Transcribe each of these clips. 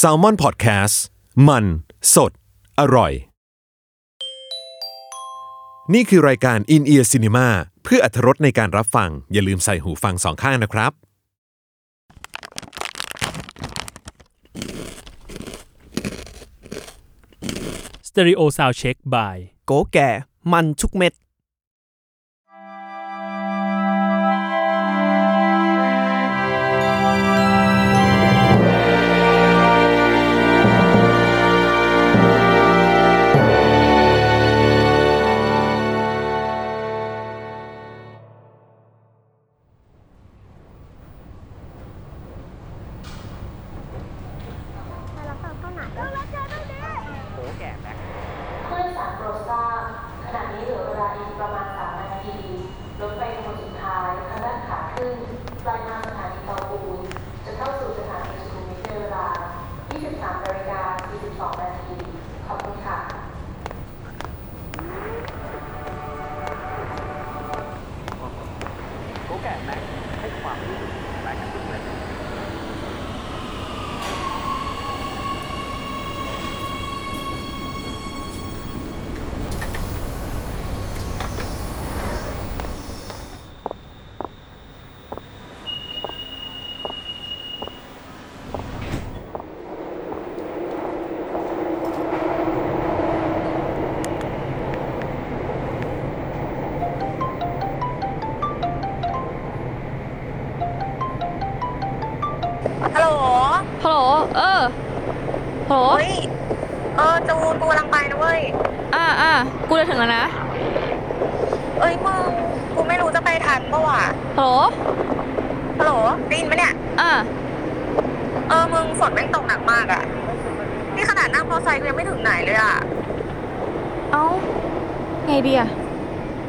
s a l ม o n PODCAST มัน สด อร่อย นี่คือรายการ In Ear Cinema เพื่ออัธรสในการรับฟัง อย่าลืมใส่หูฟังสองข้างนะครับ Stereo Sound Check by โกแก่ มันทุกเม็ด ได้ยินปะเนี่ยอ่าเออ มึงฝนแม่งตกหนักมากอะนี่ขนาดนั่งมอเตอร์ไซค์กูยังไม่ถึงไหนเลยอะเอ้า ไงดีอะ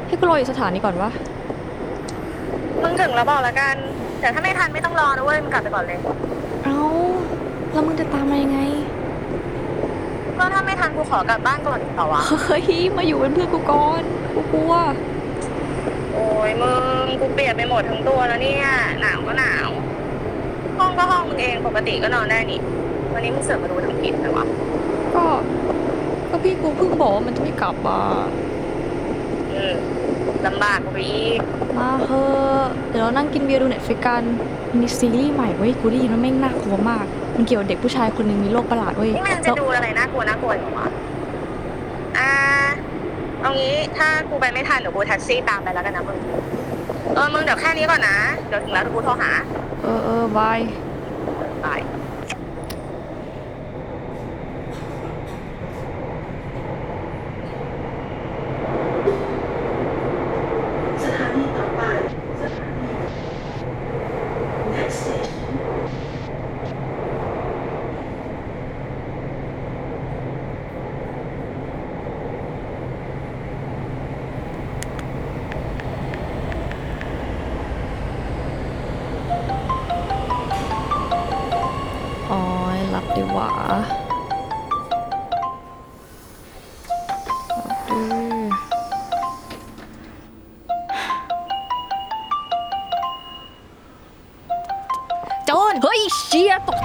ให้กูรออยู่สถานีก่อนวะ มึงถึงแล้วบอกแล้วกัน แต่ถ้าไม่ทันไม่ต้องรอนะเว้ย มึงกลับไปก่อนเลย เอ้า แล้วมึงจะตามมายังไง ก็ถ้าไม่ทันกูขอกลับบ้านก่อนดีกว่าวะ เฮ้ย มาอยู่เป็นเพื่อนกูก่อน กูกลัวโอ้ ยมึงกูเปียกไปหมดทั้งตัวแล้วเนี่ย หนาวก็หนาว ห้องก็ห้องมึงเองปกติก็นอนได้นี่ วันนี้มึงเสือกมาดูทั้งผิดเลยวะก็ก็พี่กูเพิ่งบอกว่ามันจะไม่กลับอะอืมลำบากกูไปอีกมาเถอะเดี๋ยวเรานั่งกินเบียร์ดู Netflix กันมีซีรีส์ใหม่เว้ยกูได้ยินว่าแม่งน่ากลัวมาก มันเกี่ยวกับเด็กผู้ชายคนหนึ่งมีโรคประหลาดเว้ยนี่มันจะแล้วดูอะไรน่ากลัวน่ากลัวอยู่วะอ่า เอางี้ถ้ากูไปไม่ทันเดี๋ยวกูแท็กซี่ตามไปแล้วกันนะมึง เออ มึงเดี๋ยวแค่นี้ก่อนนะ เดี๋ยวถึงแล้วเดี๋ยวกูโทรหา เออเออบาย บาย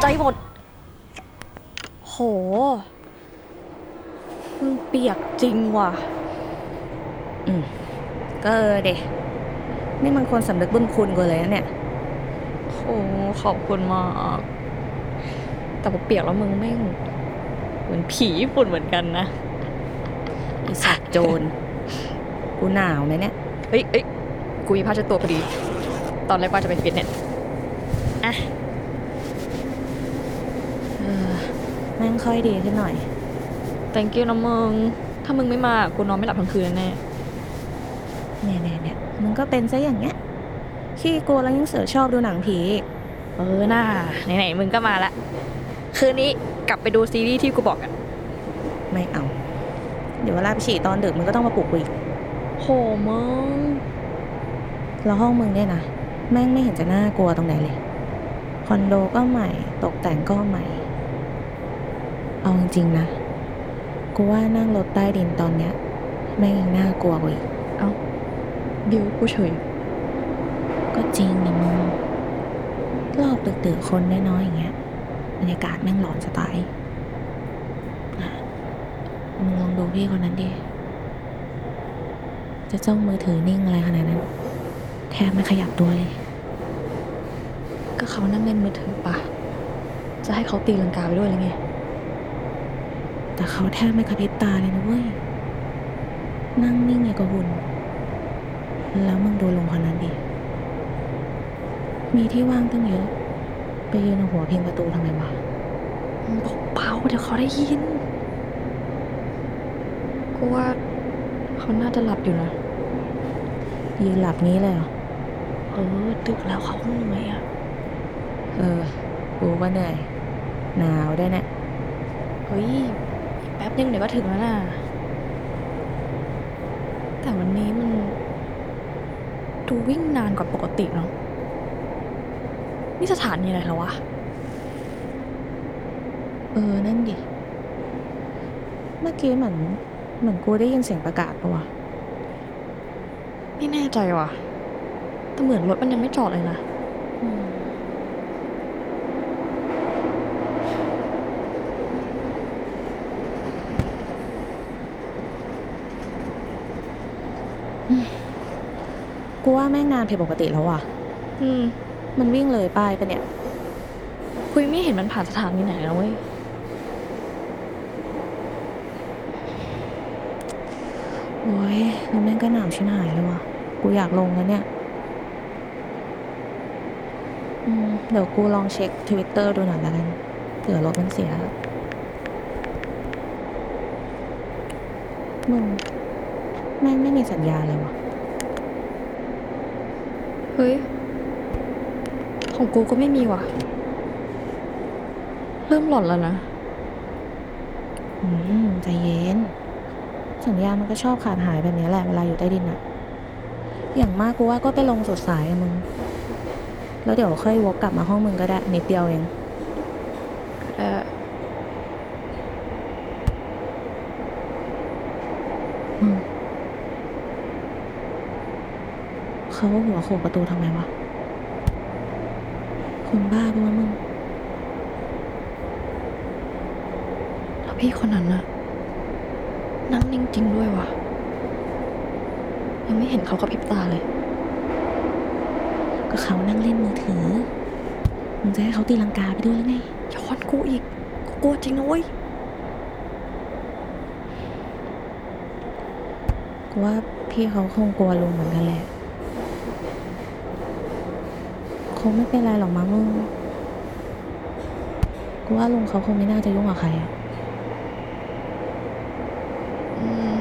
ใจหมด โหมึงเปียกจริงว่ะ อืม ก็เออเดนี่มันคนสำนึกบุญคุณกูเลยนะเนี่ยโหขอบคุณมาก แต่พอเปียกแล้วมึงแม่ง เหมือนผีญี่ปุ่นเหมือนกันนะอีสัตว์โจร กูหนาวไหมเนี่ย เอ้ยเอ้ยกูมีผ้าเช็ดตัวพอดี ตอนแรกว่าจะไปฟิตเนสอะเออ แม่งค่อยดีขึ้นหน่อย thank you นะมึง ถ้ามึงไม่มากูนอนไม่หลับทั้งคืนแน่เนี่ยเนี่ยเนี่ยมึงก็เป็นซะอย่างเงี้ยขี้กลัวแล้วยังเสือกชอบดูหนังผีอีกเออน่าไหนๆมึงก็มาละ คืนนี้กลับไปดูซีรีส์ที่กูบอกอะไม่เอา เดี๋ยวเวลาไปฉี่ตอนดึกมึงก็ต้องมาปลุกกูอีกโหมึง แล้วห้องมึงเนี่ยนะ แม่งไม่เห็นจะน่ากลัวตรงไหนเลย คอนโดก็ใหม่ ตกแต่งก็ใหม่ เอาจริงๆนะ กูว่านั่งรถใต้ดินตอนเนี้ยแม่งยังน่ากลัวกว่าอีกบิวกูเฉย ก็จริงนี่มึง รอบตึกๆคนน้อยๆอย่างเงี้ยรยากาศแม่งหลอนจะตายอะมึงลองดูพี่คนนั้นดิ จะจ้องมือถือนิ่งอะไรขนาดนั้น แทบไม่ขยับตัวเลย ก็เขานั่งเล่นมือถือปะ จะให้เขาตีลังกาไปด้วยหรือไง แต่เขาแทบไม่กระพริบตาเลยนะเว้ย นั่งนิ่งอย่างกับหุ่น แล้วมึงดูลงคนนั้นดิ มีที่ว่างตั้งเยอะ ไปยืนเอาหัวพิงประตูทำไมวะเบาๆเดี๋ยวเขาได้ยิน กูว่าเขาน่าจะหลับอยู่นะ ยืนหลับนี้เลยเหรอ เออ ดึกแล้วเขาคงเหนื่อยอะ เออ กูก็เหนื่อย หนาวด้วยเนี่ยเฮ้ยอีก แป๊บนึงเดี๋ยวก็ถึงแล้วน่ะ แต่วันนี้มันดูวิ่งนานกว่าปกติเนาะ นี่สถานีอะไรแล้ววะ เออ นั่นดิ เมื่อกี้เหมือนเหมือนกูได้ยินเสียงประกาศปะวะ ไม่แน่ใจว่ะแต่เหมือนรถมันยังไม่จอดเลยนะ กูว่าแม่งนานผิดปกติแล้วว่ะ อืม มันวิ่งเลยป้ายปะเนี่ย คุยไม่เห็นมันผ่านสถานีไหนแล้วเว้ย โอ้ยแล้วแม่งก็หนาวชิบหายเลยว่ะ กูอยากลงแล้วเนี่ย อืม เดี๋ยวกูลองเช็คทวิตเตอร์ดูหน่อยแล้วกันเผื่อรถมันเสีย มึง แม่งไม่มีสัญญาณเลยว่ะเฮ้ย ของกูก็ไม่มีว่ะ เริ่มหลอนแล้วนะ อืม ใจเย็น สัญญาณมันก็ชอบขาดหายแบบนี้แหละเวลาอยู่ใต้ดินอะอย่างมากกูว่าก็ไปลงสุดสายอะมึง แล้วเดี๋ยวค่อยวกกลับมาห้องมึงก็ได้นิดเดียวเอง เออ อืม เขาหัวโขกประตูทำไมวะ คนบ้าปะวะมึง แล้วพี่คนนั้นน่ะ นั่งนิ่งจริงด้วยว่ะยังไม่เห็นเขากระพริบตาเลย ก็เขานั่งเล่นมือถือ มึงจะให้เขาตีลังกาไปด้วยหรือไงย้อนกูอีก กูกลัวจริงนะเว้ยกูว่าพี่เขาคงกลัวลุงเหมือนกันแหละ ค งไม่เป็นไรหรอกมั้งมึงกูว่าลุงเขาคงไม่น่าจะยุ่งกับใครอะอืม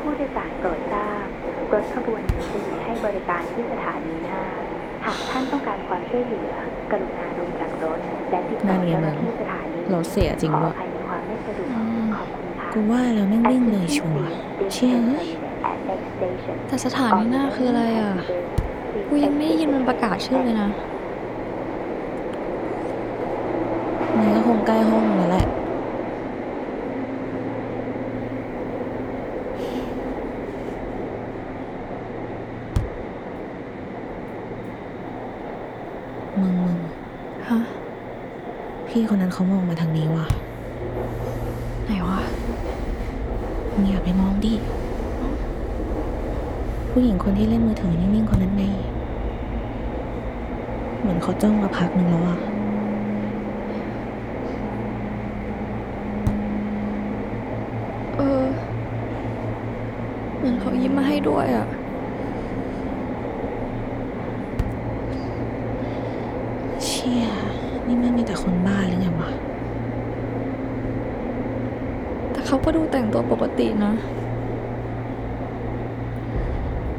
ผู้โดยสารโปรดทราบรถขบวนนี้จะหยุดให้บริการที่สถานีหน้า หากท่านต้องการความช่วยเหลือ กรุณาลงจากรถและติดต่อเจ้าหน้าที่สถานีรถเสียจริงขอด้วอยภัยในความไม่สะดวก กูว่าแล้วแม่งวิ่งเลยชัวร์เชี่ยเอ้ยแต่สถานีหน้าคืออะไรอะ กูยังไม่ได้ยินมันประกาศชื่อเลยนะมันก็คงใกล้ห้องแล้วแหละ มึงมึงฮะ พี่คนนั้นเขามองมาทางนี้ว่ะ ไหนวะมึงอย่าไปมองดิ ผู้หญิงคนที่เล่นมือถือนิ่งๆคนนั้นไงเหมือนเขาจ้องมาพักหนึ่งแล้วอะเออ เหมือนเขายิ้มมาให้ด้วยอะเชี่ย นี่มันมีแต่คนบ้าหรือไงวะ แต่ เขาก็ดูแต่งตัวปกตินะ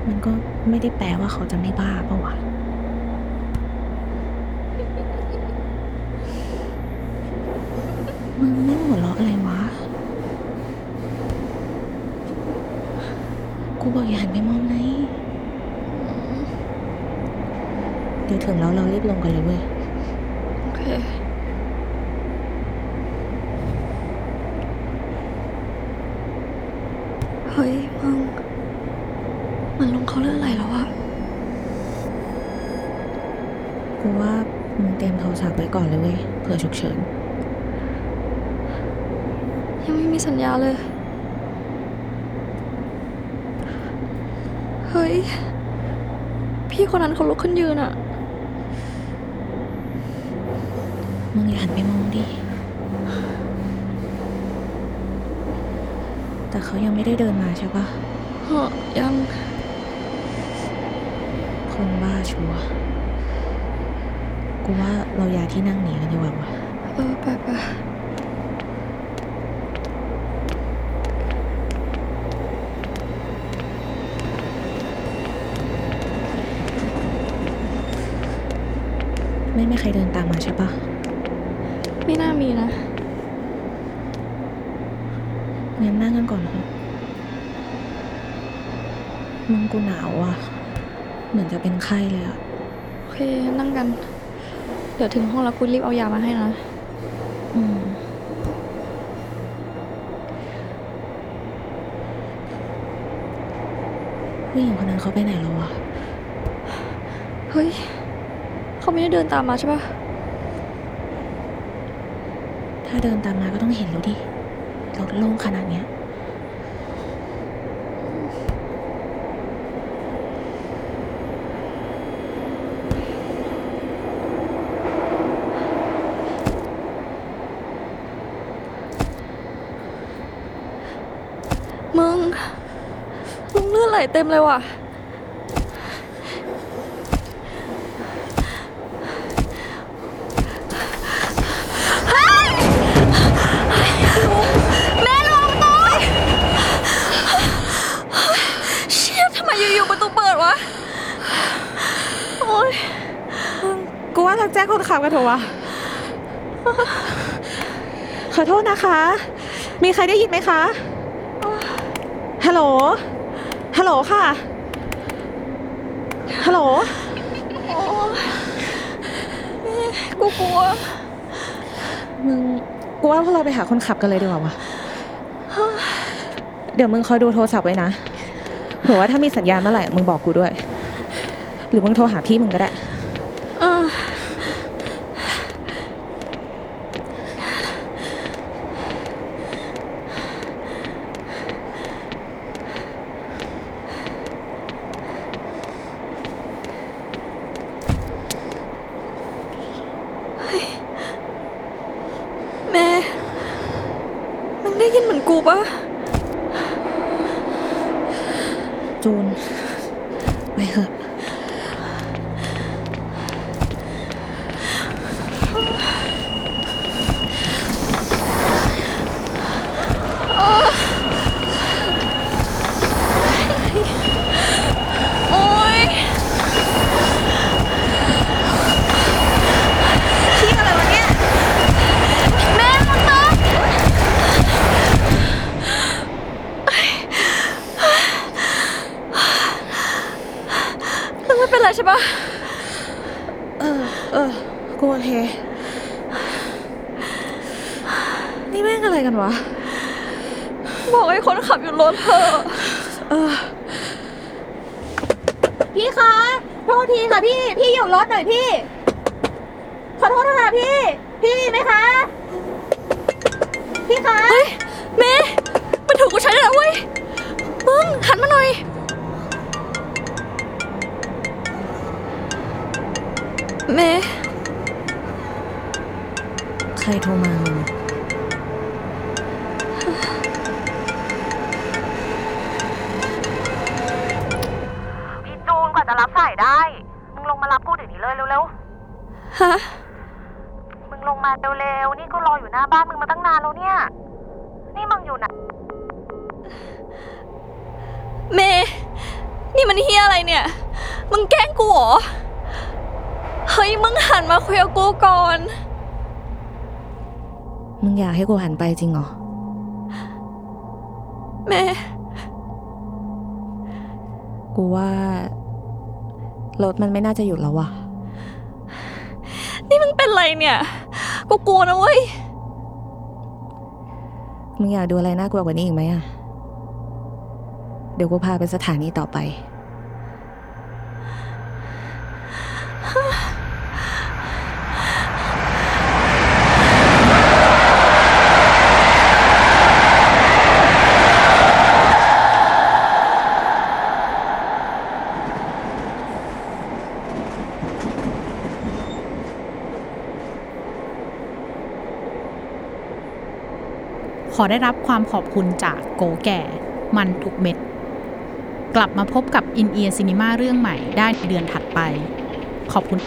มันก็ไม่ได้แปลว่าเขาจะไม่บ้าปะวะมึงไม่หัวเราะอะไรวะ กูบอกอย่าหันไปมองไงเดี๋ยวถึงแล้วเรารีบลงกันเลยเว้ย โอเค เฮ้ยมึง มันลงเขาเรื่องอะไรแล้วอะ กูว่ามึงเตรียมโทร ศัพท์ไว้ก่อนเลยเว้ยเผื่อฉุกเฉิน ยังไม่มีสัญญาเลย เฮ้ย พี่คนนั้นเขาลุกขึ้นยืนอะมึงอย่าหันไปมองดิ แต่เขายังไม่ได้เดินมาใช่ปะเฮ้อยังคนบ้าชัวร์ กูว่าเราย้ายที่นั่งหนีกันดีกว่าวะเออไปไปไม่มีใครเดินตามมาใช่ปะไม่น่ามีนะงั้นนั่งกันก่อนเถอะมึงกูหนาวอะ เหมือนจะเป็นไข้เลยอะ โอเค นั่งกัน เดี๋ยวถึงห้องแล้วกูรีบเอายามาให้นะอืมผู้หญิงคนนั้นเขาไปไหนแล้ววะ เฮ้ย เขาไม่ได้เดินตามมาใช่ปะถ้าเดินตามมาก็ต้องเห็นแล้วดิรถโล่งขนาดเนี้ย มึง มึง เต็มเลยว่ะ แม่ลงตัวเชี่ยทำไมอยู่ๆประตูเปิดวะ โอ๊ย กูว่าทักแจ้งคนขับกันเถอะวะ ขอโทษนะคะ มีใครได้ยินไหมคะ ฮัลโหล ลโหลค่ะ ฮัลโหล กูกลัว มึงกูว่าพวกเราไปหาคนขับกันเลยดีกว่าวะเดี๋ยวมึงคอยดูโทรศัพท์ไว้นะ เผื่อว่าถ้ามีสัญญาณเมื่อไหร่ มึงบอกกูด้วย หรือมึงโทรหาพี่มึงก็ได้ เออ แม่ มึงได้ ยินเหมือนกูปะ จูน ไปเถอะ โอ๊ยพี่อะไรวะเนี่ย แม่มันตกมึงไม่เป็นไรใช่ปะ เออ เออ กูโอเค นี่แม่งอะไรกันวะ บอกให้คนขับอยู่ร ถเถอะเออพี่คะโทษทีค่ะพี่ พี่อยู่รถหน่อยพี่ ขอโทษนะคะพี่ พี่ไหมคะ พี่คะ เฮ้ย เมย์มันถูกกูใช้แล้วเว้ย มึง หันมาหน่อย เมย์ใครโทรมามึง ให้กูหันไปจริงเหรอเมย์กูว่ารถมันไม่น่าจะหยุดแล้ววะนี่มึงเป็นไรเนี่ย กูกลัวนะเว้ย มึงอยากดูอะไรน่ากลัวกว่านี้อีกไหมอะเดี๋ยวกูพาไปสถานีต่อไป ขอได้รับความขอบคุณจากโกแก่ มันทุกเม็ด กลับมาพบกับอินเอียร์ซีนีมาเรื่องใหม่ได้ในเดือนถัดไป ขอบคุณ